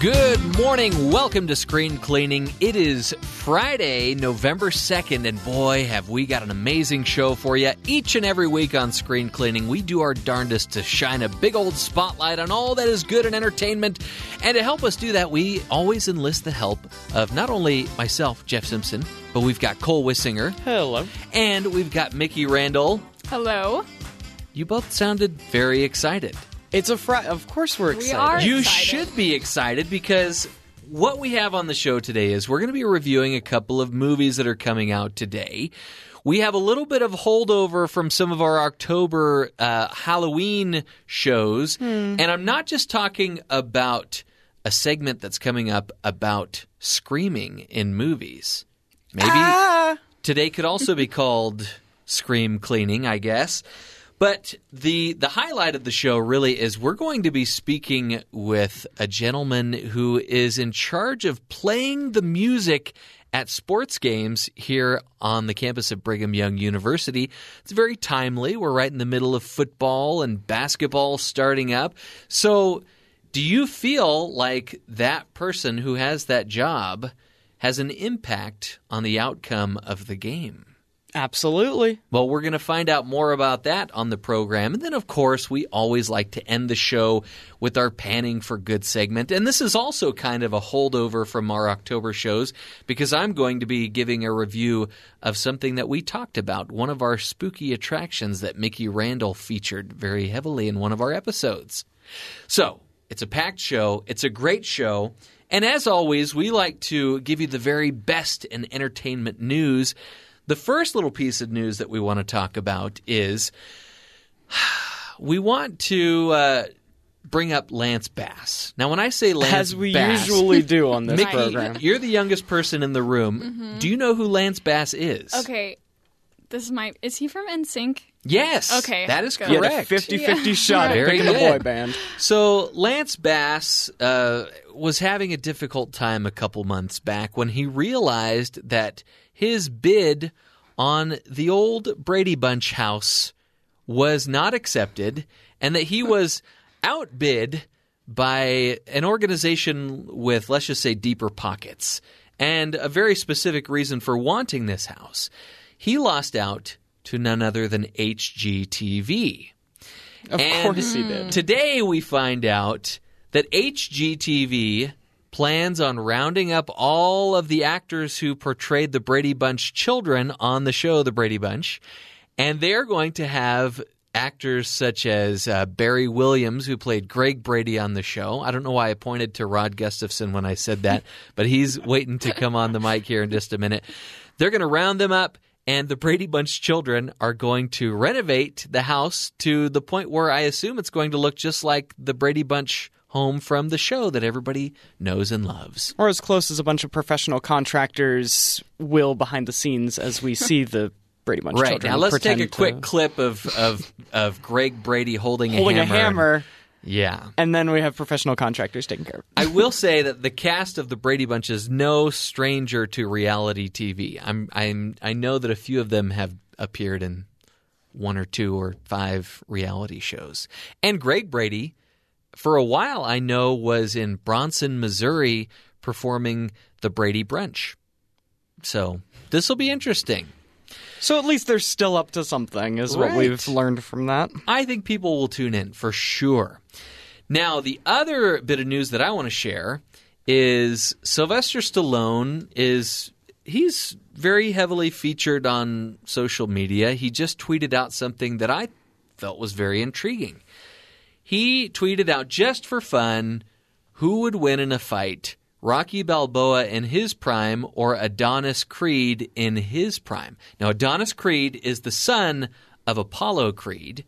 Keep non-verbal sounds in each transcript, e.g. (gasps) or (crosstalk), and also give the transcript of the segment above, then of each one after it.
Good morning. Welcome to Screen Cleaning. It is Friday, November 2nd, and boy, have we got an amazing show for you. Each and every week on Screen Cleaning, we do our darndest to shine a big old spotlight on all that is good in entertainment. And to help us do that, we always enlist the help of not only myself, Jeff Simpson, but we've got Cole Wissinger, Hello. and we've got Mickey Randall. Hello. You both sounded very excited. It's a Friday. Of course, we're We excited. are. You excited. should be excited because what we have on the show today is we're going to be reviewing a couple of movies that are coming out today. We have a little bit of holdover from some of our October uh, Halloween shows, Hmm. and I'm not just talking about a segment that's coming up about screaming in movies. Maybe Ah! today could also be called scream cleaning, I guess. But the the highlight of the show really is we're going to be speaking with a gentleman who is in charge of playing the music at sports games here on the campus of Brigham Young University. It's very timely. We're right in the middle of football and basketball starting up. So, do you feel like that person who has that job has an impact on the outcome of the game? Absolutely. Well, we're going to find out more about that on the program. And then, of course, we always like to end the show with our Panning for Good segment. And this is also kind of a holdover from our October shows because I'm going to be giving a review of something that we talked about, one of our spooky attractions that Mickey Randall featured very heavily in one of our episodes. So, it's a packed show, it's a great show. And as always, we like to give you the very best in entertainment news. The first little piece of news that we want to talk about is (sighs) we want to uh, bring up Lance Bass. Now, when I say Lance Bass. As we Bass, usually do on this (laughs) Mickey, program. you're the youngest person in the room. Do you know who Lance Bass is? Okay. This is my. Is he from NSYNC? Yes. Okay, That is good. You had a correct. 50 50 shot (laughs) at Very picking a boy band. So Lance Bass uh, was having a difficult time a couple months back when he realized that his bid on the old Brady Bunch house was not accepted, and that he was outbid by an organization with, let's just say, deeper pockets, and a very specific reason for wanting this house. He lost out to none other than HGTV. Of And course he did. Today we find out that HGTV plans on rounding up all of the actors who portrayed the Brady Bunch children on the show The Brady Bunch, and they're going to have actors such as uh, Barry Williams, who played Greg Brady on the show. I don't know why I pointed to Rod Gustafson when I said that, but he's waiting to come on the mic here in just a minute. They're going to round them up and the Brady Bunch children are going to renovate the house to the point where I assume it's going to look just like the Brady Bunch home from the show that everybody knows and loves. Or as close as a bunch of professional contractors will behind the scenes as we (laughs) see the Brady Bunch Right children now, let's take a quick to- clip of of of Greg Brady holding, holding a a hammer. Yeah. and then we have professional contractors taking care of it. I will say that the cast of the Brady Bunch is no stranger to reality TV. I'm I'm I know that a few of them have appeared in one or two or five reality shows. And Greg Brady, for a while I know was in Branson, Missouri performing the Brady Brunch. So, this will be interesting. So at least they're still up to something, is what we've learned from that. I think people will tune in for sure. Now, the other bit of news that I want to share is Sylvester Stallone is he's very heavily featured on social media. He just tweeted out something that I felt was very intriguing. He tweeted out just for fun who would win in a fight, Rocky Balboa in his prime or Adonis Creed in his prime. Now, Adonis Creed is the son of Apollo Creed.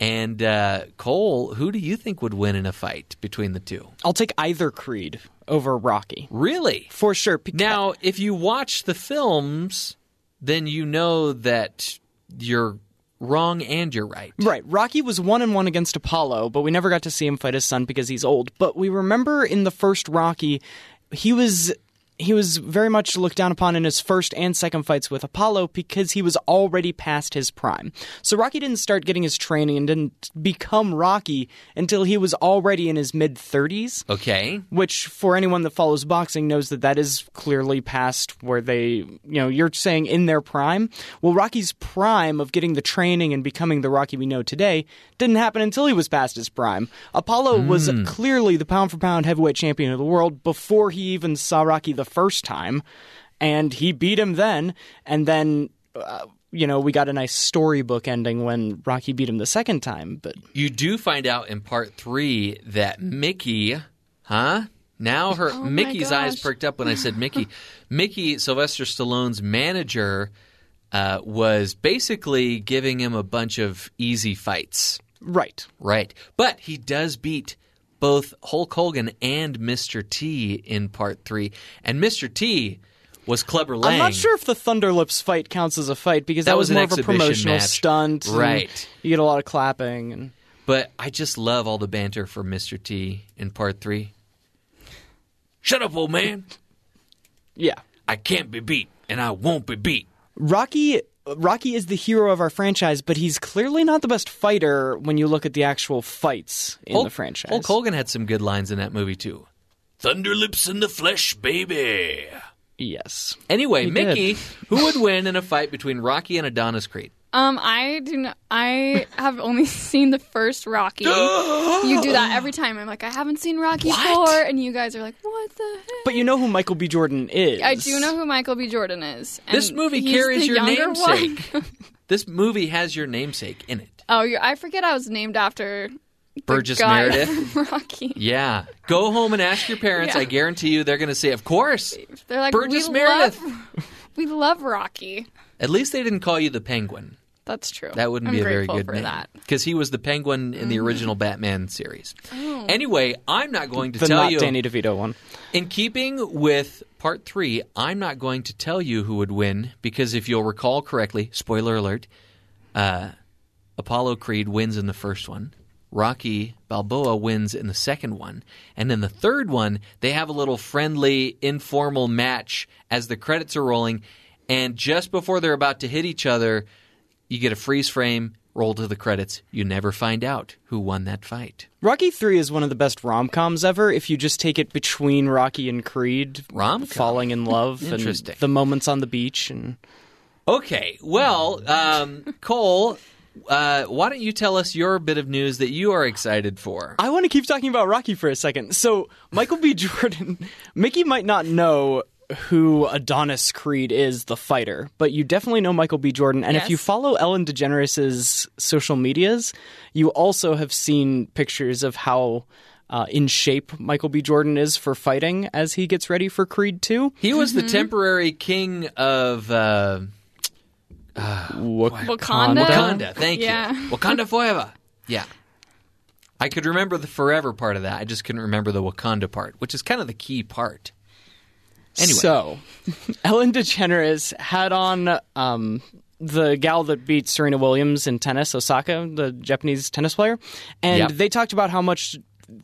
And uh, Cole, who do you think would win in a fight between the two? I'll take either Creed over Rocky. Really? For sure. Because Now, if you watch the films, then you know that you're wrong and you're right. Right. Rocky was one and one against Apollo, but we never got to see him fight his son because he's old. But we remember in the first Rocky, he was he was very much looked down upon in his first and second fights with Apollo because he was already past his prime. So Rocky didn't start getting his training and didn't become Rocky until he was already in his mid 30s. Okay. Which, for anyone that follows boxing, knows that that is clearly past where they, you know, you're saying in their prime. Well, Rocky's prime of getting the training and becoming the Rocky we know today didn't happen until he was past his prime. Apollo was hmm. clearly the pound for pound heavyweight champion of the world before he even saw Rocky the first time, and he beat him then, and then. Uh, you know, we got a nice storybook ending when Rocky beat him the second time, but You do find out in part three that Mickey, huh? Now her Oh my Mickey's eyes gosh. perked up when I said Mickey. (laughs) Mickey, Sylvester Stallone's manager, uh, was basically giving him a bunch of easy fights. right. Right. But he does beat both Hulk Hogan and Mr. T in part three. And Mr. T was Clubber Lang. I'm not sure if the Thunderlips fight counts as a fight because that, That was an more of a promotional match. stunt. Right. You get a lot of clapping and But I just love all the banter from Mr. T in part three. Shut up, old man. yeah. I can't be beat, and I won't be beat. Rocky Rocky is the hero of our franchise, but he's clearly not the best fighter when you look at the actual fights in Hulk, the franchise. Hulk Hogan had some good lines in that movie, too. Thunderlips in the flesh, baby. Yes. Anyway, Mickey, who would win in a fight between Rocky and Adonis Creed? Um, I do not. I have only (laughs) seen the first Rocky. (gasps) you do that every time. I'm like, I haven't seen Rocky What? Four, and you guys are like, what the heck? But you know who Michael B. Jordan is. I do know who Michael B. Jordan is. and This movie he's carries the your younger namesake. (laughs) This movie has your namesake in it. oh, you're, I forget I was named after the Burgess guy Meredith. from (laughs) Rocky. Yeah. Go home and ask your parents. Yeah. I guarantee you they're going to say, Of course. They're like, Burgess we Meredith. Love, we love Rocky. At least they didn't call you the Penguin. That's true. That wouldn't I'm be a very good for name. that. Mm-hmm. Because he was the Penguin in the original Batman series. Oh. Anyway, I'm not going to the tell not you. Danny DeVito one. In keeping with part three, I'm not going to tell you who would win because if you'll recall correctly, spoiler alert, uh, Apollo Creed wins in the first one. Rocky Balboa wins in the second one. And in the third one, they have a little friendly, informal match as the credits are rolling. And just before they're about to hit each other, you get a freeze frame, roll to the credits. You never find out who won that fight. Rocky 3 is one of the best rom-coms ever if you just take it between Rocky and Creed Rom-com? falling in love and Interesting. the moments on the beach and Okay, well, um, Cole, uh, why don't you tell us your bit of news that you are excited for? I want to keep talking about Rocky for a second. So, Michael B. (laughs) Jordan, Mickey might not know who Adonis Creed is, the fighter, but you definitely know Michael B. Jordan. And if you follow Ellen DeGeneres' social medias, you also have seen pictures of how uh, in shape Michael B. Jordan is for fighting as he gets ready for Creed 2. He was the temporary king of uh, Wakanda. Wakanda. Thank Yeah. you. (laughs) Wakanda forever. Yeah. I could remember the forever part of that. I just couldn't remember the Wakanda part, which is kind of the key part. Anyway. So, (laughs) Ellen DeGeneres had on um, the gal that beat Serena Williams in tennis, Osaka, the Japanese tennis player, and Yep. they talked about how much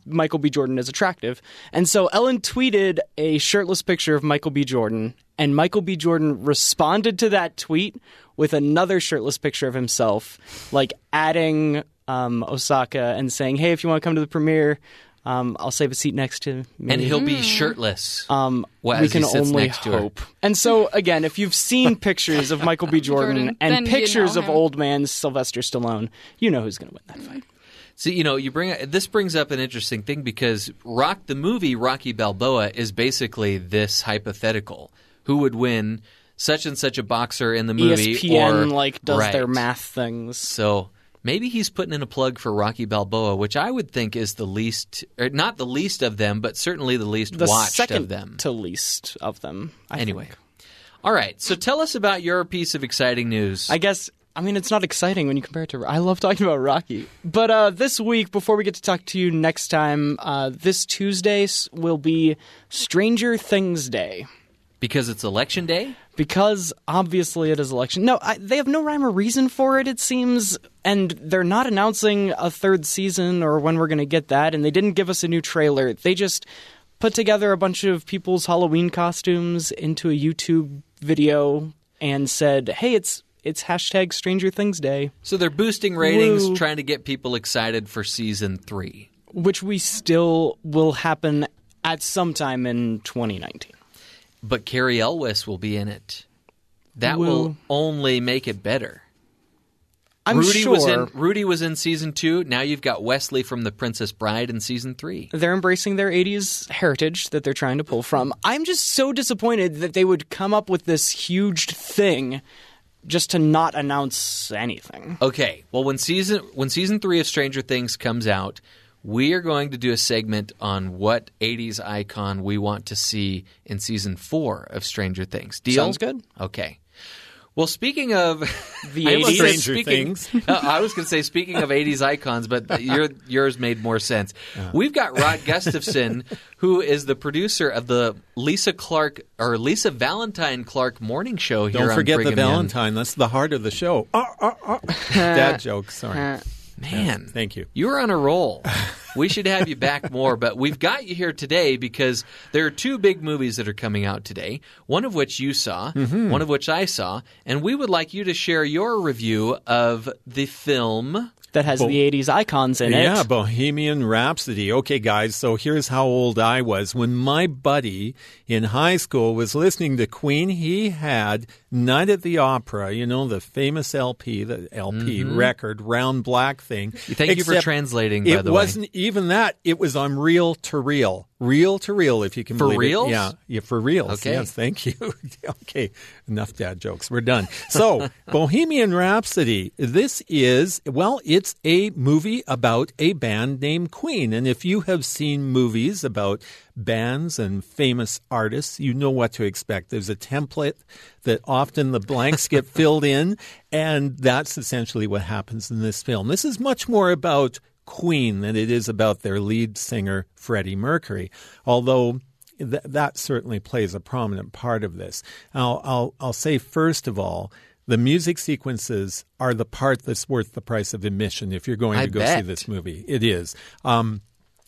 Michael B. Jordan is attractive. And so Ellen tweeted a shirtless picture of Michael B. Jordan, and Michael B. Jordan responded to that tweet with another shirtless picture of himself, like adding um, Osaka and saying, "Hey, if you want to come to the premiere." Um, I'll save a seat next to me. And he'll be shirtless. Um, Well, we can only next to her. hope. And so, again, if you've seen (laughs) pictures of Michael B. Jordan, Jordan, and then you pictures know of old man Sylvester Stallone, you know who's going to win that fight. See, you know, you bring this brings up an interesting thing because Rock the movie Rocky Balboa is basically this hypothetical: who would win such and such a boxer in the movie? ESPN or, like does Right. their math things. So maybe he's putting in a plug for Rocky Balboa, which I would think is the least, or not the least of them, but certainly the least The watched second of them. to least of them. I anyway, think. all right. So tell us about your piece of exciting news. I guess. I mean, it's not exciting when you compare it to. I love talking about Rocky, but uh, this week, before we get to talk to you next time, uh, this Tuesday will be Stranger Things Day. because it's election day. Because obviously it is election. No, I, they have no rhyme or reason for it. It seems, and they're not announcing a third season or when we're going to get that. And they didn't give us a new trailer. They just put together a bunch of people's Halloween costumes into a YouTube video and said, "Hey, it's it's hashtag Stranger Things Day," So they're boosting ratings, Woo. trying to get people excited for season three. which we still will happen at some time in 2019. But Cary Elwes will be in it. That will Woo. only make it better. I'm Rudy sure was in Rudy was in season two. Now you've got Wesley from The Princess Bride in season three. they're embracing their 80s heritage that they're trying to pull from. I'm just so disappointed that they would come up with this huge thing just to not announce anything. Okay. Well, when season when season three of Stranger Things comes out, we are going to do a segment on what '80s icon we want to see in season four of Stranger Things. Deal? Sounds good. Okay. Well, speaking of (laughs) The I 80s. said Stranger speaking- Things. (laughs) Uh, I was going to say speaking of '80s icons, but (laughs) your yours made more sense. We've got Rod Gustafson, who is the producer of the Lisa Clark or Lisa Valentine Clark morning show here. Don't on forget the Brigham Young. Valentine. That's the heart of the show. Ah, ah, ah. Dad joke. Sorry. Man, Thank you. You're on a roll. We should have you back more, but we've got you here today because there are two big movies that are coming out today. One of which you saw, Mm-hmm. one of which I saw, and we would like you to share your review of the film. That has the 80s icons in it. Yeah. Bohemian Rhapsody. Okay, guys, so here's how old I was. When my buddy in high school was listening to Queen, he had Night at the Opera, you know, the famous LP, the LP record, round black thing. Mm-hmm. Thank you for translating, by It the way. wasn't even that. It was on reel to reel. Reel to real, if you can For believe reals? it. Yeah, yeah, for real. Okay. Yes, thank you. (laughs) okay, enough dad jokes. We're done. So, (laughs) Bohemian Rhapsody. This is well, it's a movie about a band named Queen, and if you have seen movies about bands and famous artists, you know what to expect. There's a template that often the blanks get (laughs) filled in, and that's essentially what happens in this film. This is much more about Queen than it is about their lead singer, Freddie Mercury. Although th- that certainly plays a prominent part of this. I'll, I'll, I'll say, first of all, the music sequences are the part that's worth the price of admission if you're going I to go see this movie. It is. Um,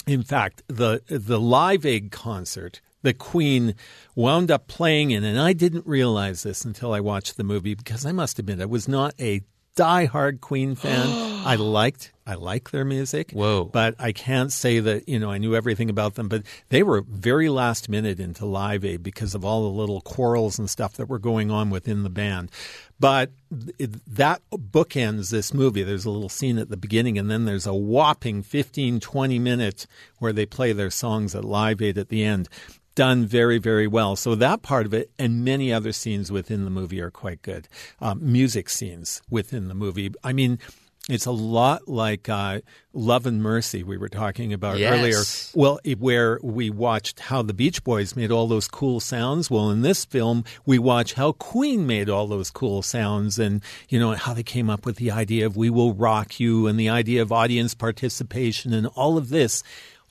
in fact, the the Live Aid concert the Queen wound up playing in, and I didn't realize this until I watched the movie because I must admit I was not a diehard Queen fan. (gasps) I liked I like their music. Whoa. But I can't say that, you know, I knew everything about them, but they were very last minute into Live Aid because of all the little quarrels and stuff that were going on within the band. But it, that bookends this movie. There's a little scene at the beginning, and then there's a whopping 15, 20 minutes where they play their songs at Live Aid at the end. Done very, very well. So that part of it and many other scenes within the movie are quite good. Um, music scenes within the movie. I mean, it's a lot like uh, Love and Mercy we were talking about Yes. earlier. Well, it- where we watched how the Beach Boys made all those cool sounds. Well, in this film, we watch how Queen made all those cool sounds and, you know, how they came up with the idea of We Will Rock You and the idea of audience participation and all of this.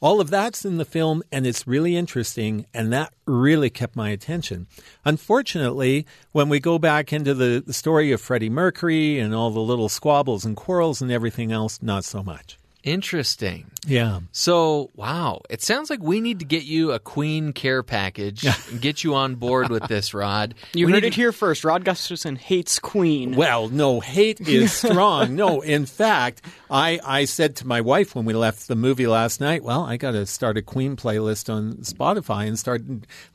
All of that's in the film, and it's really interesting, and that really kept my attention. Unfortunately, when we go back into the, story of Freddie Mercury and all the little squabbles and quarrels and everything else, not so much. Interesting. Yeah. So, wow, it sounds like we need to get you a Queen care package and get you on board with this, (laughs) Rod. You We heard need it to- here first. Rod Gustafson hates Queen. Well, no, hate is (laughs) strong. no, in fact, I, I said to my wife when we left the movie last night, well, I got to start a Queen playlist on Spotify and start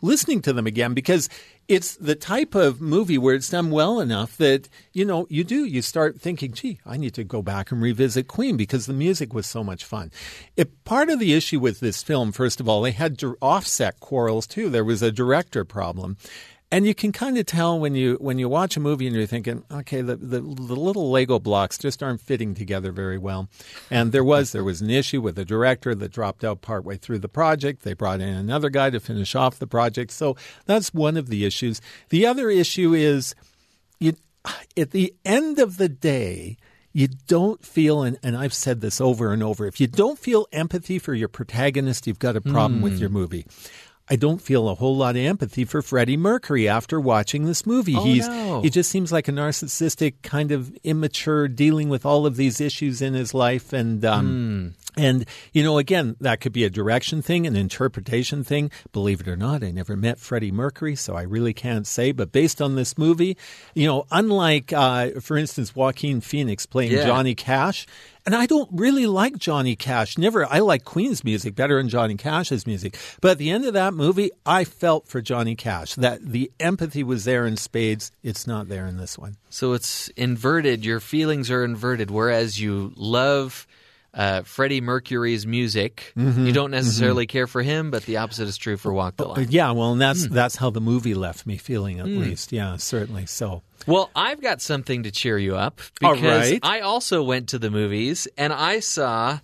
listening to them again because it's the type of movie where it's done well enough that, you know, you do, you start thinking, gee, I need to go back and revisit Queen because the music was so much fun. It, part of the issue with this film, first of all, they had offset quarrels too. There was a director problem. And you can kind of tell when you when you watch a movie and you're thinking, okay, the, the the little Lego blocks just aren't fitting together very well. And there was there was an issue with the director that dropped out partway through the project. They brought in another guy to finish off the project. So that's one of the issues. The other issue is you at the end of the day you don't feel and, and i've said this over and over if you don't feel empathy for your protagonist you've got a problem with hmm. your movie I don't feel a whole lot of empathy for Freddie Mercury after watching this movie. Oh, He's no. he just seems like a narcissistic, kind of immature, dealing with all of these issues in his life, and um, and you know, again, that could be a direction thing, an interpretation thing. Believe it or not, I never met Freddie Mercury, so I really can't say. But based on this movie, you know, unlike, uh, for instance, Joaquin Phoenix playing Yeah. Johnny Cash. And I don't really like Johnny Cash. Never. I like Queen's music better than Johnny Cash's music. But at the end of that movie, I felt for Johnny Cash. That the empathy was there in spades. It's not there in this one. So it's inverted. Your feelings are inverted. Whereas you love uh, Freddie Mercury's music, Mm-hmm. you don't necessarily care for him, but the opposite is true for Walk the Line. Yeah, well, and that's that's how the movie left me feeling, at least. Yeah, certainly. So, Well, I've got something to cheer you up because right. I also went to the movies and I saw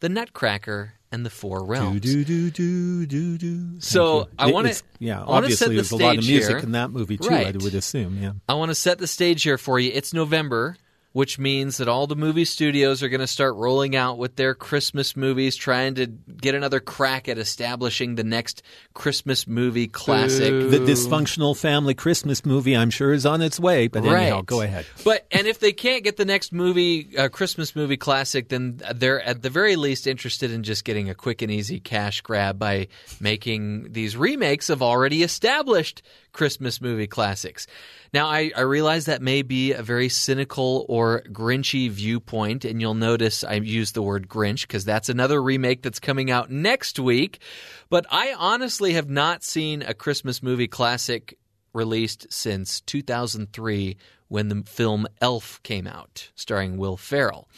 The Nutcracker and the Four Realms. do do do do do. So, I yeah, I wanna set obviously the there's a lot of music here. in that movie too. I would assume. Yeah. I want to set the stage here for you. It's November, which means that all the movie studios are going to start rolling out with their Christmas movies, trying to get another crack at establishing the next Christmas movie classic. The dysfunctional family Christmas movie, I'm sure, is on its way. But anyhow, go ahead. But and if they can't get the next movie, uh, Christmas movie classic, then they're at the very least interested in just getting a quick and easy cash grab by making these remakes of already established Christmas movie classics. Now, I, I realize that may be a very cynical or Grinchy viewpoint, and you'll notice I use the word Grinch because that's another remake that's coming out next week. But I honestly have not seen a Christmas movie classic released since 2003 when the film Elf came out, starring Will Ferrell.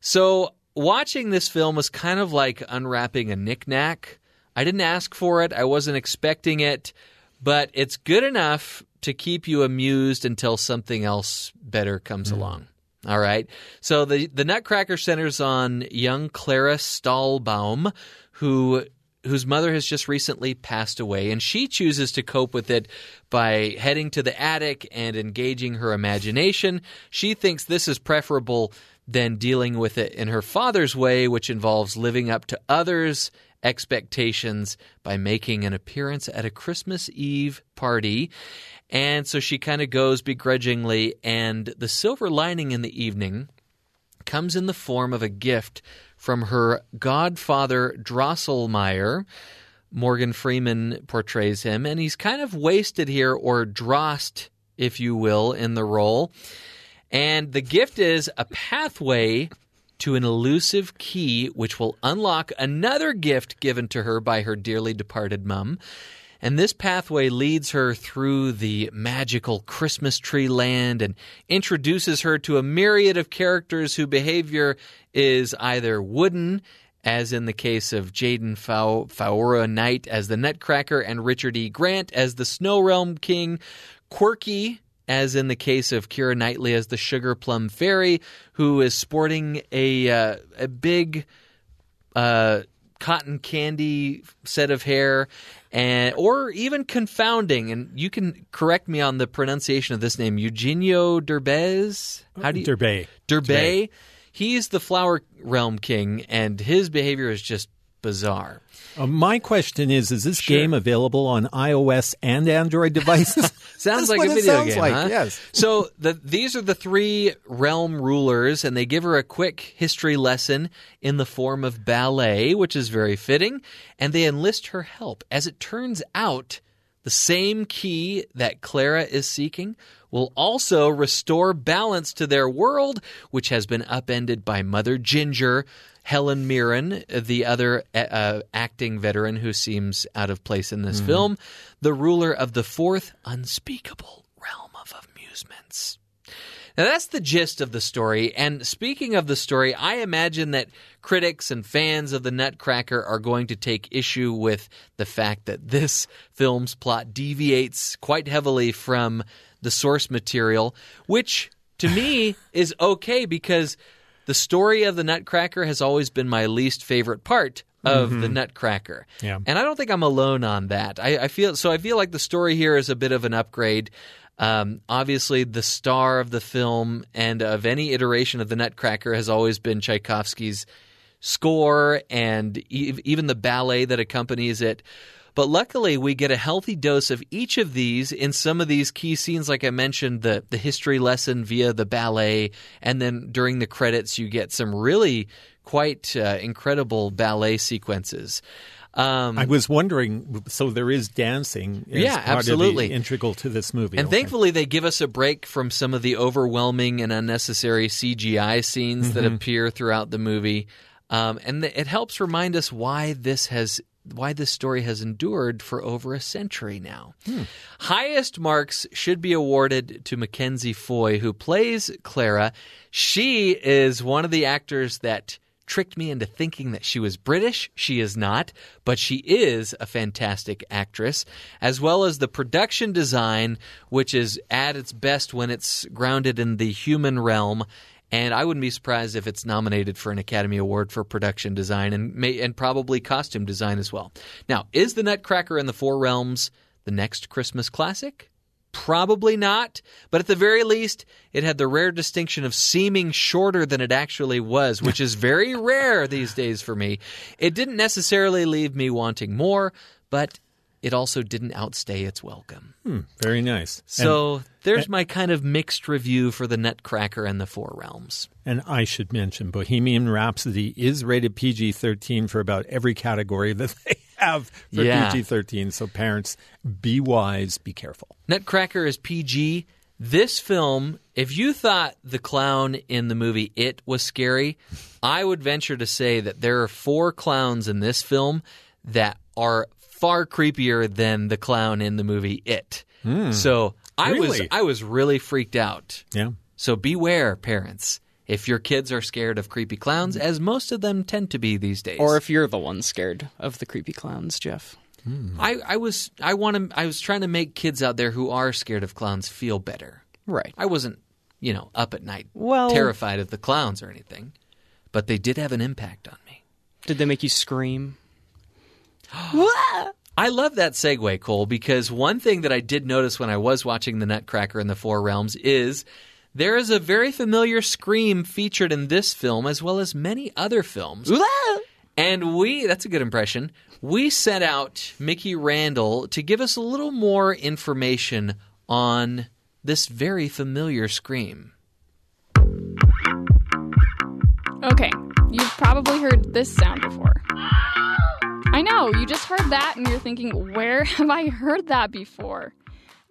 So, watching this film was kind of like unwrapping a knickknack. I didn't ask for it, I wasn't expecting it, but it's good enough to keep you amused until something else better comes mm. along. All right. So the the Nutcracker centers on young Clara Stahlbaum, who whose mother has just recently passed away, and she chooses to cope with it by heading to the attic and engaging her imagination. She thinks this is preferable than dealing with it in her father's way, which involves living up to others' expectations by making an appearance at a Christmas Eve party. And so she kind of goes begrudgingly, and the silver lining in the evening comes in the form of a gift from her godfather Drosselmeyer. Morgan Freeman portrays him, and he's kind of wasted here, or drossed, if you will, in the role. And the gift is a pathway to an elusive key which will unlock another gift given to her by her dearly departed mum. And this pathway leads her through the magical Christmas tree land and introduces her to a myriad of characters whose behavior is either wooden, as in the case of Jayden Fowora-Knight as the Nutcracker and Richard E. Grant as the Snow Realm King, quirky, as in the case of Keira Knightley as the Sugar Plum Fairy, who is sporting a uh, a big uh, cotton candy set of hair, and or even confounding. And you can correct me on the pronunciation of this name, Eugenio Derbez. How do you Derbay. Derbay? He's the Flower Realm King, and his behavior is just bizarre. Uh, my question is: Is this game available on iOS and Android devices? (laughs) Sounds That's like a video sounds game, like, huh? yes. So the, these are the three realm rulers, and they give her a quick history lesson in the form of ballet, which is very fitting. And they enlist her help. As it turns out, the same key that Clara is seeking will also restore balance to their world, which has been upended by Mother Ginger. Helen Mirren, the other uh, acting veteran who seems out of place in this film, the ruler of the fourth unspeakable realm of amusements. Now, that's the gist of the story. And speaking of the story, I imagine that critics and fans of the Nutcracker are going to take issue with the fact that this film's plot deviates quite heavily from the source material, which to me (laughs) is okay because the story of the Nutcracker has always been my least favorite part of the Nutcracker. Yeah. And I don't think I'm alone on that. I, I feel so. I feel like the story here is a bit of an upgrade. Um, obviously, the star of the film and of any iteration of the Nutcracker has always been Tchaikovsky's score and e- even the ballet that accompanies it. But luckily, we get a healthy dose of each of these in some of these key scenes, like I mentioned, the the history lesson via the ballet, and then during the credits, you get some really quite uh, incredible ballet sequences. Um, I was wondering. So there is dancing. Yeah, part of the absolutely. integral to this movie. And Okay. thankfully, they give us a break from some of the overwhelming and unnecessary CGI scenes that appear throughout the movie, um, and th- it helps remind us why this has why this story has endured for over a century now. Hmm. Highest marks should be awarded to Mackenzie Foy, who plays Clara. She is one of the actors that tricked me into thinking that she was British. She is not, but she is a fantastic actress, as well as the production design, which is at its best when it's grounded in the human realm. And I wouldn't be surprised if it's nominated for an Academy Award for production design and may, and probably costume design as well. Now, is the Nutcracker in the Four Realms the next Christmas classic? Probably not, but at the very least, it had the rare distinction of seeming shorter than it actually was, which is very rare these days for me. It didn't necessarily leave me wanting more, but it also didn't outstay its welcome. Hmm, very nice. So uh, there's my kind of mixed review for the Nutcracker and the Four Realms. And I should mention, Bohemian Rhapsody is rated PG 13 for about every category (laughs) that they have for Yeah. PG 13. So, parents, be wise, be careful. Nutcracker is PG. This film, if you thought the clown in the movie It was scary, I would venture to say that there are four clowns in this film that are far creepier than the clown in the movie It. Hmm. So I was Really? I was really freaked out. Yeah. So beware, parents, if your kids are scared of creepy clowns, as most of them tend to be these days. Or if you're the one scared of the creepy clowns, Jeff. Hmm. I, I was I want to I was trying to make kids out there who are scared of clowns feel better. Right. I wasn't, you know, up at night Well- terrified of the clowns or anything, but they did have an impact on me. Did they make you scream? (gasps) I love that segue, Cole, because one thing that I did notice when I was watching The Nutcracker in the Four Realms is there is a very familiar scream featured in this film as well as many other films. And we, that's a good impression, we sent out Mickey Randall to give us a little more information on this very familiar scream. Okay, you've probably heard this sound before. I know, you just heard that and you're thinking, where (laughs) have I heard that before?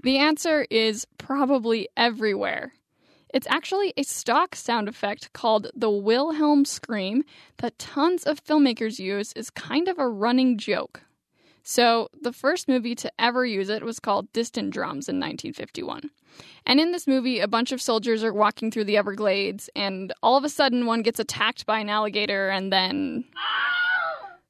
The answer is probably everywhere. It's actually a stock sound effect called the Wilhelm scream that tons of filmmakers use is kind of a running joke. So, the first movie to ever use it was called Distant Drums in 1951. And in this movie, a bunch of soldiers are walking through the Everglades, and all of a sudden, one gets attacked by an alligator, and then.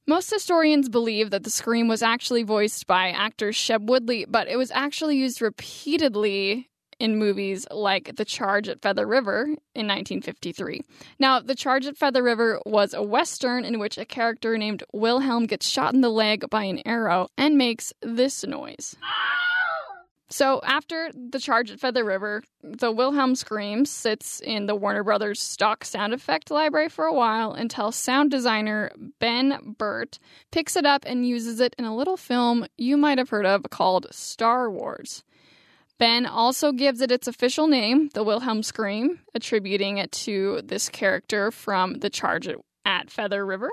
Most historians believe that the scream was actually voiced by actor Sheb Wooley, but it was actually used repeatedly in movies like The Charge at Feather River in 1953. Now, The Charge at Feather River was a western in which a character named Wilhelm gets shot in the leg by an arrow and makes this noise. So, after The Charge at Feather River, the Wilhelm scream sits in the Warner Brothers stock sound effect library for a while until sound designer Ben Burtt picks it up and uses it in a little film you might have heard of called Star Wars. Ben also gives it its official name, the Wilhelm Scream, attributing it to this character from The Charge at- at Feather River,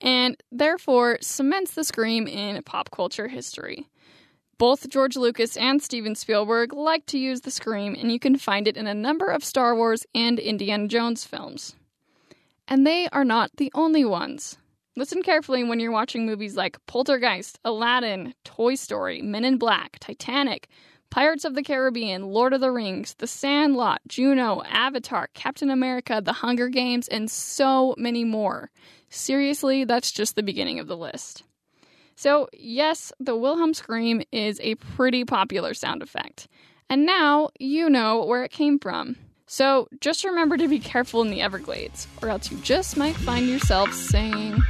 and therefore cements the scream in pop culture history. Both George Lucas and Steven Spielberg like to use the scream, and you can find it in a number of Star Wars and Indiana Jones films. And they are not the only ones. Listen carefully when you're watching movies like Poltergeist, Aladdin, Toy Story, Men in Black, Titanic, Pirates of the Caribbean, Lord of the Rings, The Sandlot, Juno, Avatar, Captain America, The Hunger Games, and so many more. Seriously, that's just the beginning of the list. So, yes, the Wilhelm scream is a pretty popular sound effect. And now you know where it came from. So, just remember to be careful in the Everglades, or else you just might find yourself saying,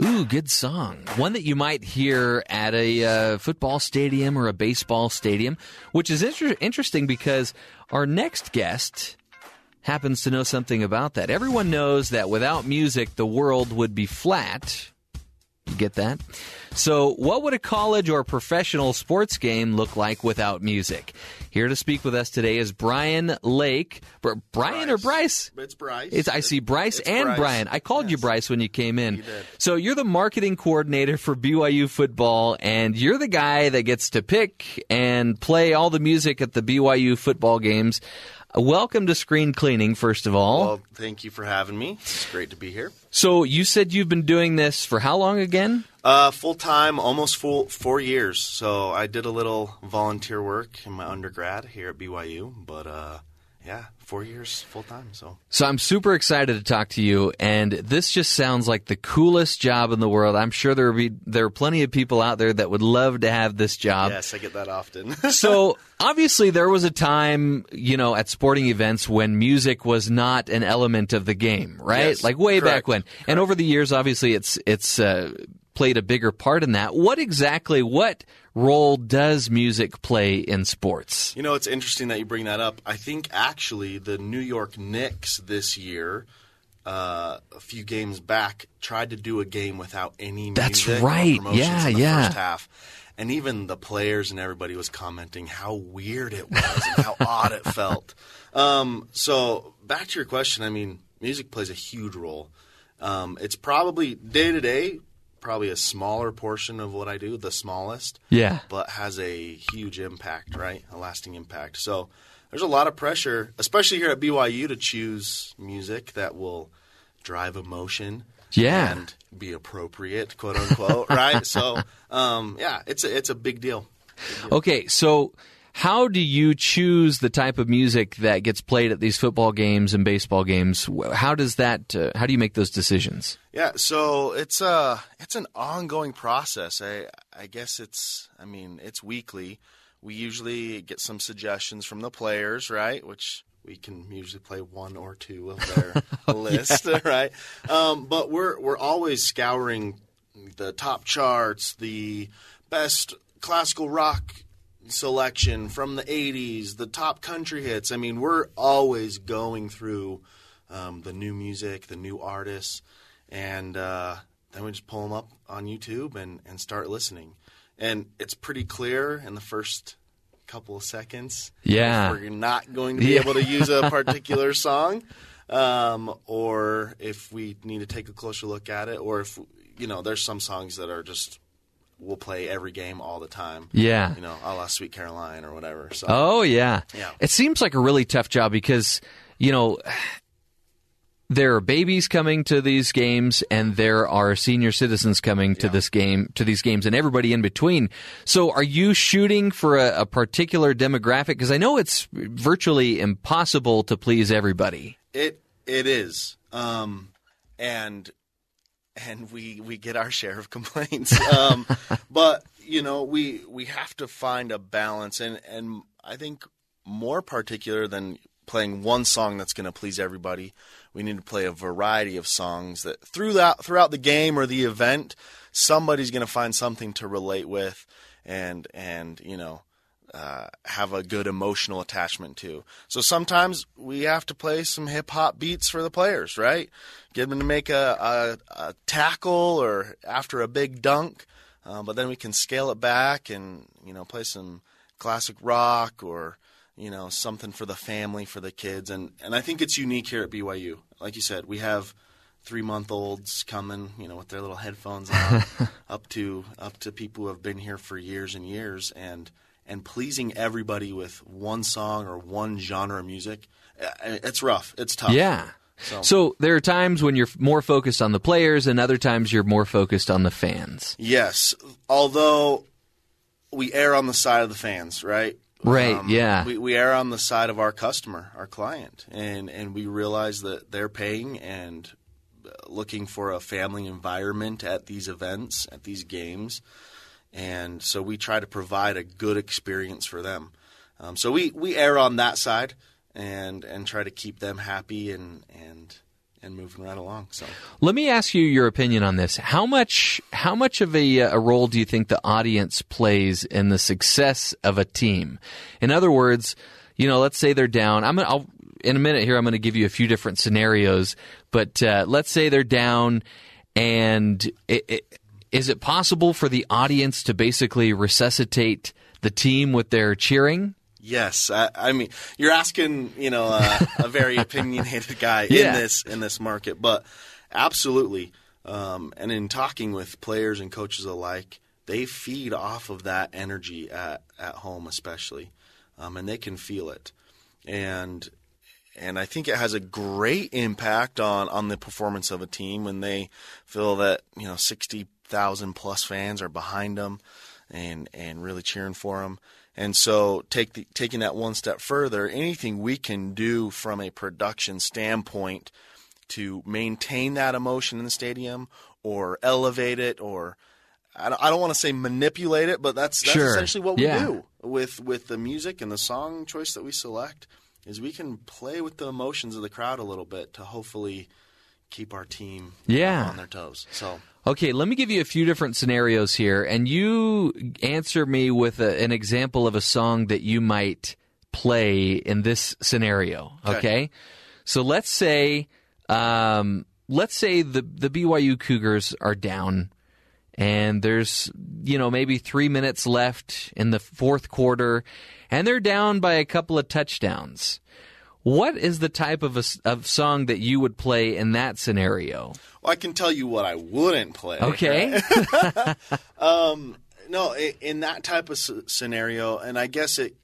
Ooh, good song. One that you might hear at a uh, football stadium or a baseball stadium, which is inter- interesting because our next guest happens to know something about that. Everyone knows that without music, the world would be flat. Get that? So, what would a college or professional sports game look like without music? Here to speak with us today is Brian Lake. Br- Brian or Bryce? It's Bryce. It's, I see Bryce It's and Bryce. Brian. I called you Bryce when you came in. You. So you're the marketing coordinator for BYU football, and you're the guy that gets to pick and play all the music at the BYU football games. Welcome to Screen Cleaning, first of all. Well, thank you for having me. It's great to be here. so you said you've been doing this for how long again? Uh, full time, almost full four years. So I did a little volunteer work in my undergrad here at BYU, but uh, yeah, four years full time. So So I'm super excited to talk to you, and this just sounds like the coolest job in the world. I'm sure there will be there are plenty of people out there that would love to have this job. yes, I get that often. (laughs) so obviously there was a time, you know, at sporting events when music was not an element of the game, right? Yes, like way back correct, when. And over the years, obviously, it's it's uh, played a bigger part in that. What exactly? What role does music play in sports? You know, it's interesting that you bring that up. I think actually the New York Knicks this year, uh, a few games back, tried to do a game without any That's right. Yeah, in the yeah. first half. And even the players and everybody was commenting how weird it was and how (laughs) odd it felt. Um, so back to your question, I mean, music plays a huge role. Um, it's probably day to day, probably a smaller portion of what I do, the smallest Yeah. but has a huge impact, right? A lasting impact. So there's a lot of pressure, especially here at BYU, to choose music that will drive emotion. Yeah. And be appropriate, quote unquote, right? (laughs) So, um, yeah, it's a, it's a big deal. Okay, so how do you choose the type of music that gets played at these football games and baseball games? How does that? Uh, how do you make those decisions? Yeah, so it's a it's an ongoing process. I I guess it's I mean it's weekly. We usually get some suggestions from the players, right? Which we can usually play one or two of their (laughs) (laughs) list, (laughs) right? Um, but we're we're always scouring the top charts, the best classical rock selection from the 80s, the top country hits. I mean, we're always going through um, the new music, the new artists, and uh, then we just pull them up on YouTube and, and start listening. And it's pretty clear in the first couple of seconds Yeah. if we're not going to be (laughs) Yeah. able to use a particular song um, or if we need to take a closer look at it or if you know there's some songs that are just we'll play every game all the time Yeah. you know a la sweet caroline or whatever so Oh yeah. Yeah. It seems like a really tough job because you know there are babies coming to these games and there are senior citizens coming to this game to these games and everybody in between. So are you shooting for a, a particular demographic? Because I know it's virtually impossible to please everybody. It it is, um, and and we we get our share of complaints. (laughs) Um, but you know, we we have to find a balance, and and I think more particular than playing one song that's going to please everybody, we need to play a variety of songs that throughout throughout the game or the event, somebody's going to find something to relate with, and and you know uh, have a good emotional attachment to. So sometimes we have to play some hip hop beats for the players, right? Get them to make a, a, a tackle or after a big dunk, uh, but then we can scale it back and you know play some classic rock or you know something for the family for the kids and and I think it's unique here at BYU. Like you said, we have three month olds coming, you know, with their little headphones on, (laughs) up to up to people who have been here for years and years, and and pleasing everybody with one song or one genre of music. uh, It's rough. It's tough. Yeah. So- So there are times when you're more focused on the players and other times you're more focused on the fans. Yes, although we err on the side of the fans, right? Um, Right, yeah. We, we err on the side of our customer, our client, and and we realize that they're paying and uh, looking for a family environment at these events, at these games, and so we try to provide a good experience for them. Um, so we, we err on that side and and try to keep them happy and and and moving right along. So Let me ask you your opinion on this. How much how much of a, uh, a role do you think the audience plays in the success of a team? In other words, you know, let's say they're down. I'm gonna, I'll in a minute here, I'm going to give you a few different scenarios. But uh, let's say they're down, and it, it, is it possible for the audience to basically resuscitate the team with their cheering? Yes, I, I mean you're asking, you know, uh, a very (laughs) opinionated guy Yeah. in this in this market, but absolutely. Um, and in talking with players and coaches alike, they feed off of that energy at at home, especially, um, and they can feel it, and and I think it has a great impact on on the performance of a team when they feel that you know sixty thousand plus fans are behind them and and really cheering for them. And so, take the, taking that one step further, anything we can do from a production standpoint to maintain that emotion in the stadium or elevate it or I don't, I don't want to say manipulate it, but that's, that's Sure. essentially what we Yeah. do with with the music and the song choice that we select is we can play with the emotions of the crowd a little bit to hopefully keep our team Yeah. on their toes. So Okay, let me give you a few different scenarios here, and you answer me with a, an example of a song that you might play in this scenario. Okay, Okay. so let's say, um, let's say the the BYU Cougars are down, and there's you know maybe three minutes left in the fourth quarter, and they're down by a couple of touchdowns. What is the type of a of song that you would play in that scenario? well, I can tell you what I wouldn't play. Okay. (laughs) Um, no, in that type of scenario, and I guess it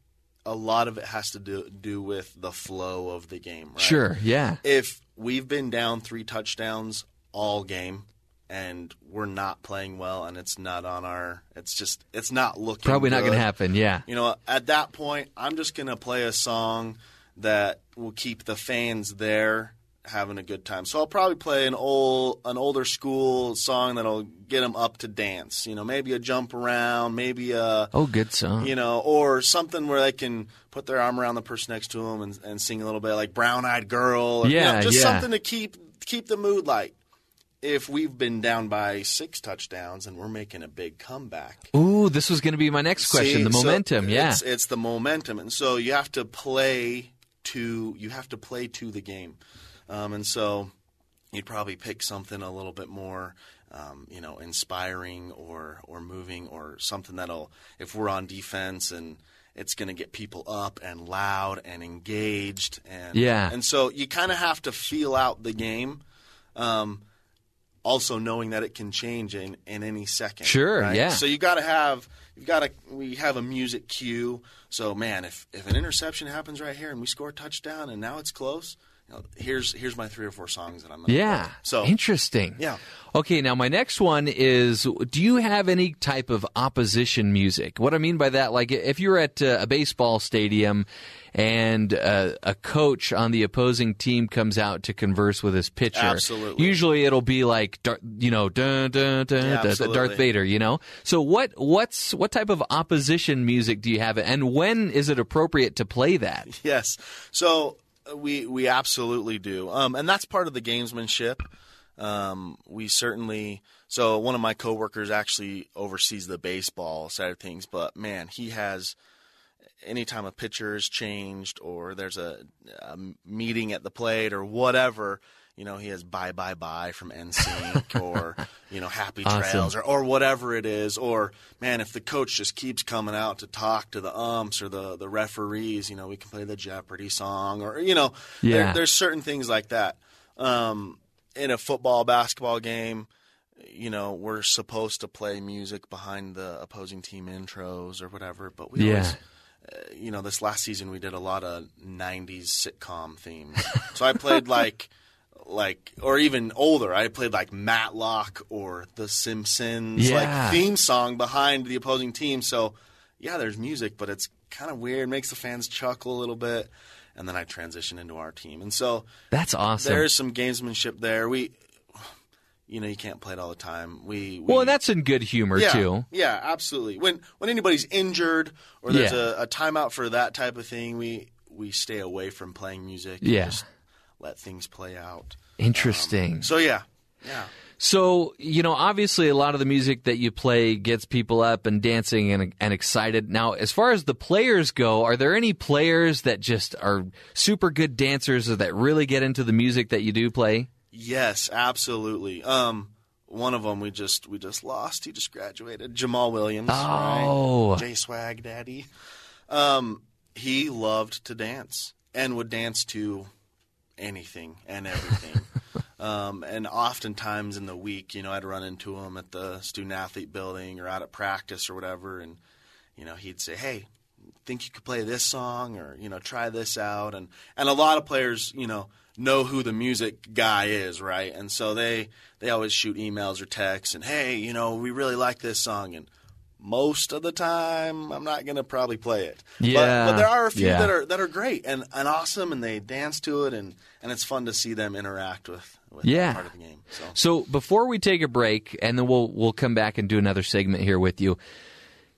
a lot of it has to do do with the flow of the game. Right? Sure. Yeah. If we've been down three touchdowns all game and we're not playing well, and it's not on our, it's just it's not looking Probably not going to happen. Yeah. You know, at that point, I'm just going to play a song that will keep the fans there having a good time. So I'll probably play an old an older school song that'll get them up to dance. You know, maybe a jump around, maybe a Oh, good song. you know, or something where they can put their arm around the person next to them and, and sing a little bit like Brown Eyed Girl. Or, you Yeah, know, just yeah. something to keep keep the mood light. If we've been down by six touchdowns and we're making a big comeback, Ooh, this was going to be my next question. See, the so momentum. yeah. It's, it's the momentum, and so you have to play to you have to play to the game, um, and so you'd probably pick something a little bit more. Um, you know, inspiring or or moving or something that'll if we're on defense and it's going to get people up and loud and engaged and Yeah. and so you kind of have to feel out the game. Um, also knowing that it can change in, in any second. Sure, right? yeah. So you got to have you've got to we have a music cue. So man, if if an interception happens right here and we score a touchdown and now it's close, you know, here's here's my three or four songs that I'm gonna yeah. play. So interesting. Yeah. Okay, now my next one is do you have any type of opposition music? What I mean by that, like if you're at uh, a baseball stadium and uh, a coach on the opposing team comes out to converse with his pitcher, Absolutely. usually it'll be like, you know, dun, dun, dun, Yeah. Darth Vader, you know? So what, what's, what type of opposition music do you have and when is it appropriate to play that? (laughs) Yes. So we we absolutely do, um, and that's part of the gamesmanship. Um, we certainly. So one of my coworkers actually oversees the baseball side of things, but man, he has. Anytime a pitcher is changed or there's a, a meeting at the plate or whatever, you know, he has bye bye bye from NSYNC (laughs) or, you know, happy Awesome. trails or, or whatever it is. Or, man, if the coach just keeps coming out to talk to the umps or the, the referees, you know, we can play the Jeopardy song or, you know, Yeah. there, there's certain things like that. Um, in a football, basketball game, you know, we're supposed to play music behind the opposing team intros or whatever, but we Yeah. always, uh, you know, this last season we did a lot of '90s sitcom themes. (laughs) so I played like, like, or even older. I played like Matlock or The Simpsons, Yeah. like theme song behind the opposing team. So, yeah, there's music, but it's kind of weird. Makes the fans chuckle a little bit. And then I transition into our team, and so That's awesome. there's some gamesmanship there. We, you know, you can't play it all the time. We, we well, and that's in good humor yeah, too. Yeah, absolutely. When when anybody's injured or there's Yeah. a, a timeout for that type of thing, we we stay away from playing music. Yeah. just let things play out. Interesting. So yeah, yeah. So, you know, obviously a lot of the music that you play gets people up and dancing and, and excited. Now, as far as the players go, are there any players that just are super good dancers or that really get into the music that you do play? Yes, absolutely. Um, one of them we just we just lost. He just graduated. Jamal Williams. Oh. right? J Swag Daddy. Um, he loved to dance and would dance to anything and everything. (laughs) um, and oftentimes in the week, you know, I'd run into him at the student athlete building or out at practice or whatever, and you know, he'd say, "Hey, think you could play this song or you know try this out. And and a lot of players you know know who the music guy is right? And so they they always shoot emails or texts and hey you know we really like this song. And most of the time i'm not going to probably play it Yeah, but, but there are a few yeah. that are that are great and, and awesome and they dance to it and and it's fun to see them interact with with Yeah. part of the game so So before we take a break, and then we'll we'll come back and do another segment here with you.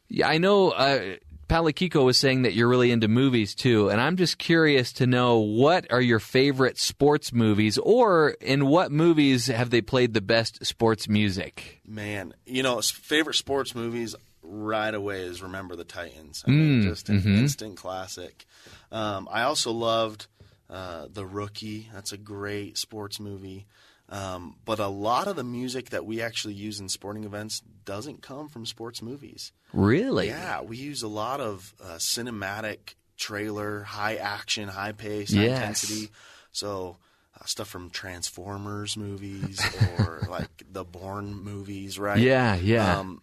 Yeah, I know uh, Palikiko was saying that you're really into movies too, and I'm just curious to know what are your favorite sports movies, or in what movies have they played the best sports music? Man, you know, favorite sports movies right away is Remember the Titans. I mean, just an instant classic. Um, I also loved uh, The Rookie. That's a great sports movie. Um, but a lot of the music that we actually use in sporting events doesn't come from sports movies. Really? Yeah, we use a lot of uh, cinematic trailer, high action, high pace, high Yes. intensity. So uh, stuff from Transformers movies or (laughs) like the Bourne movies, right? Yeah, yeah. Um,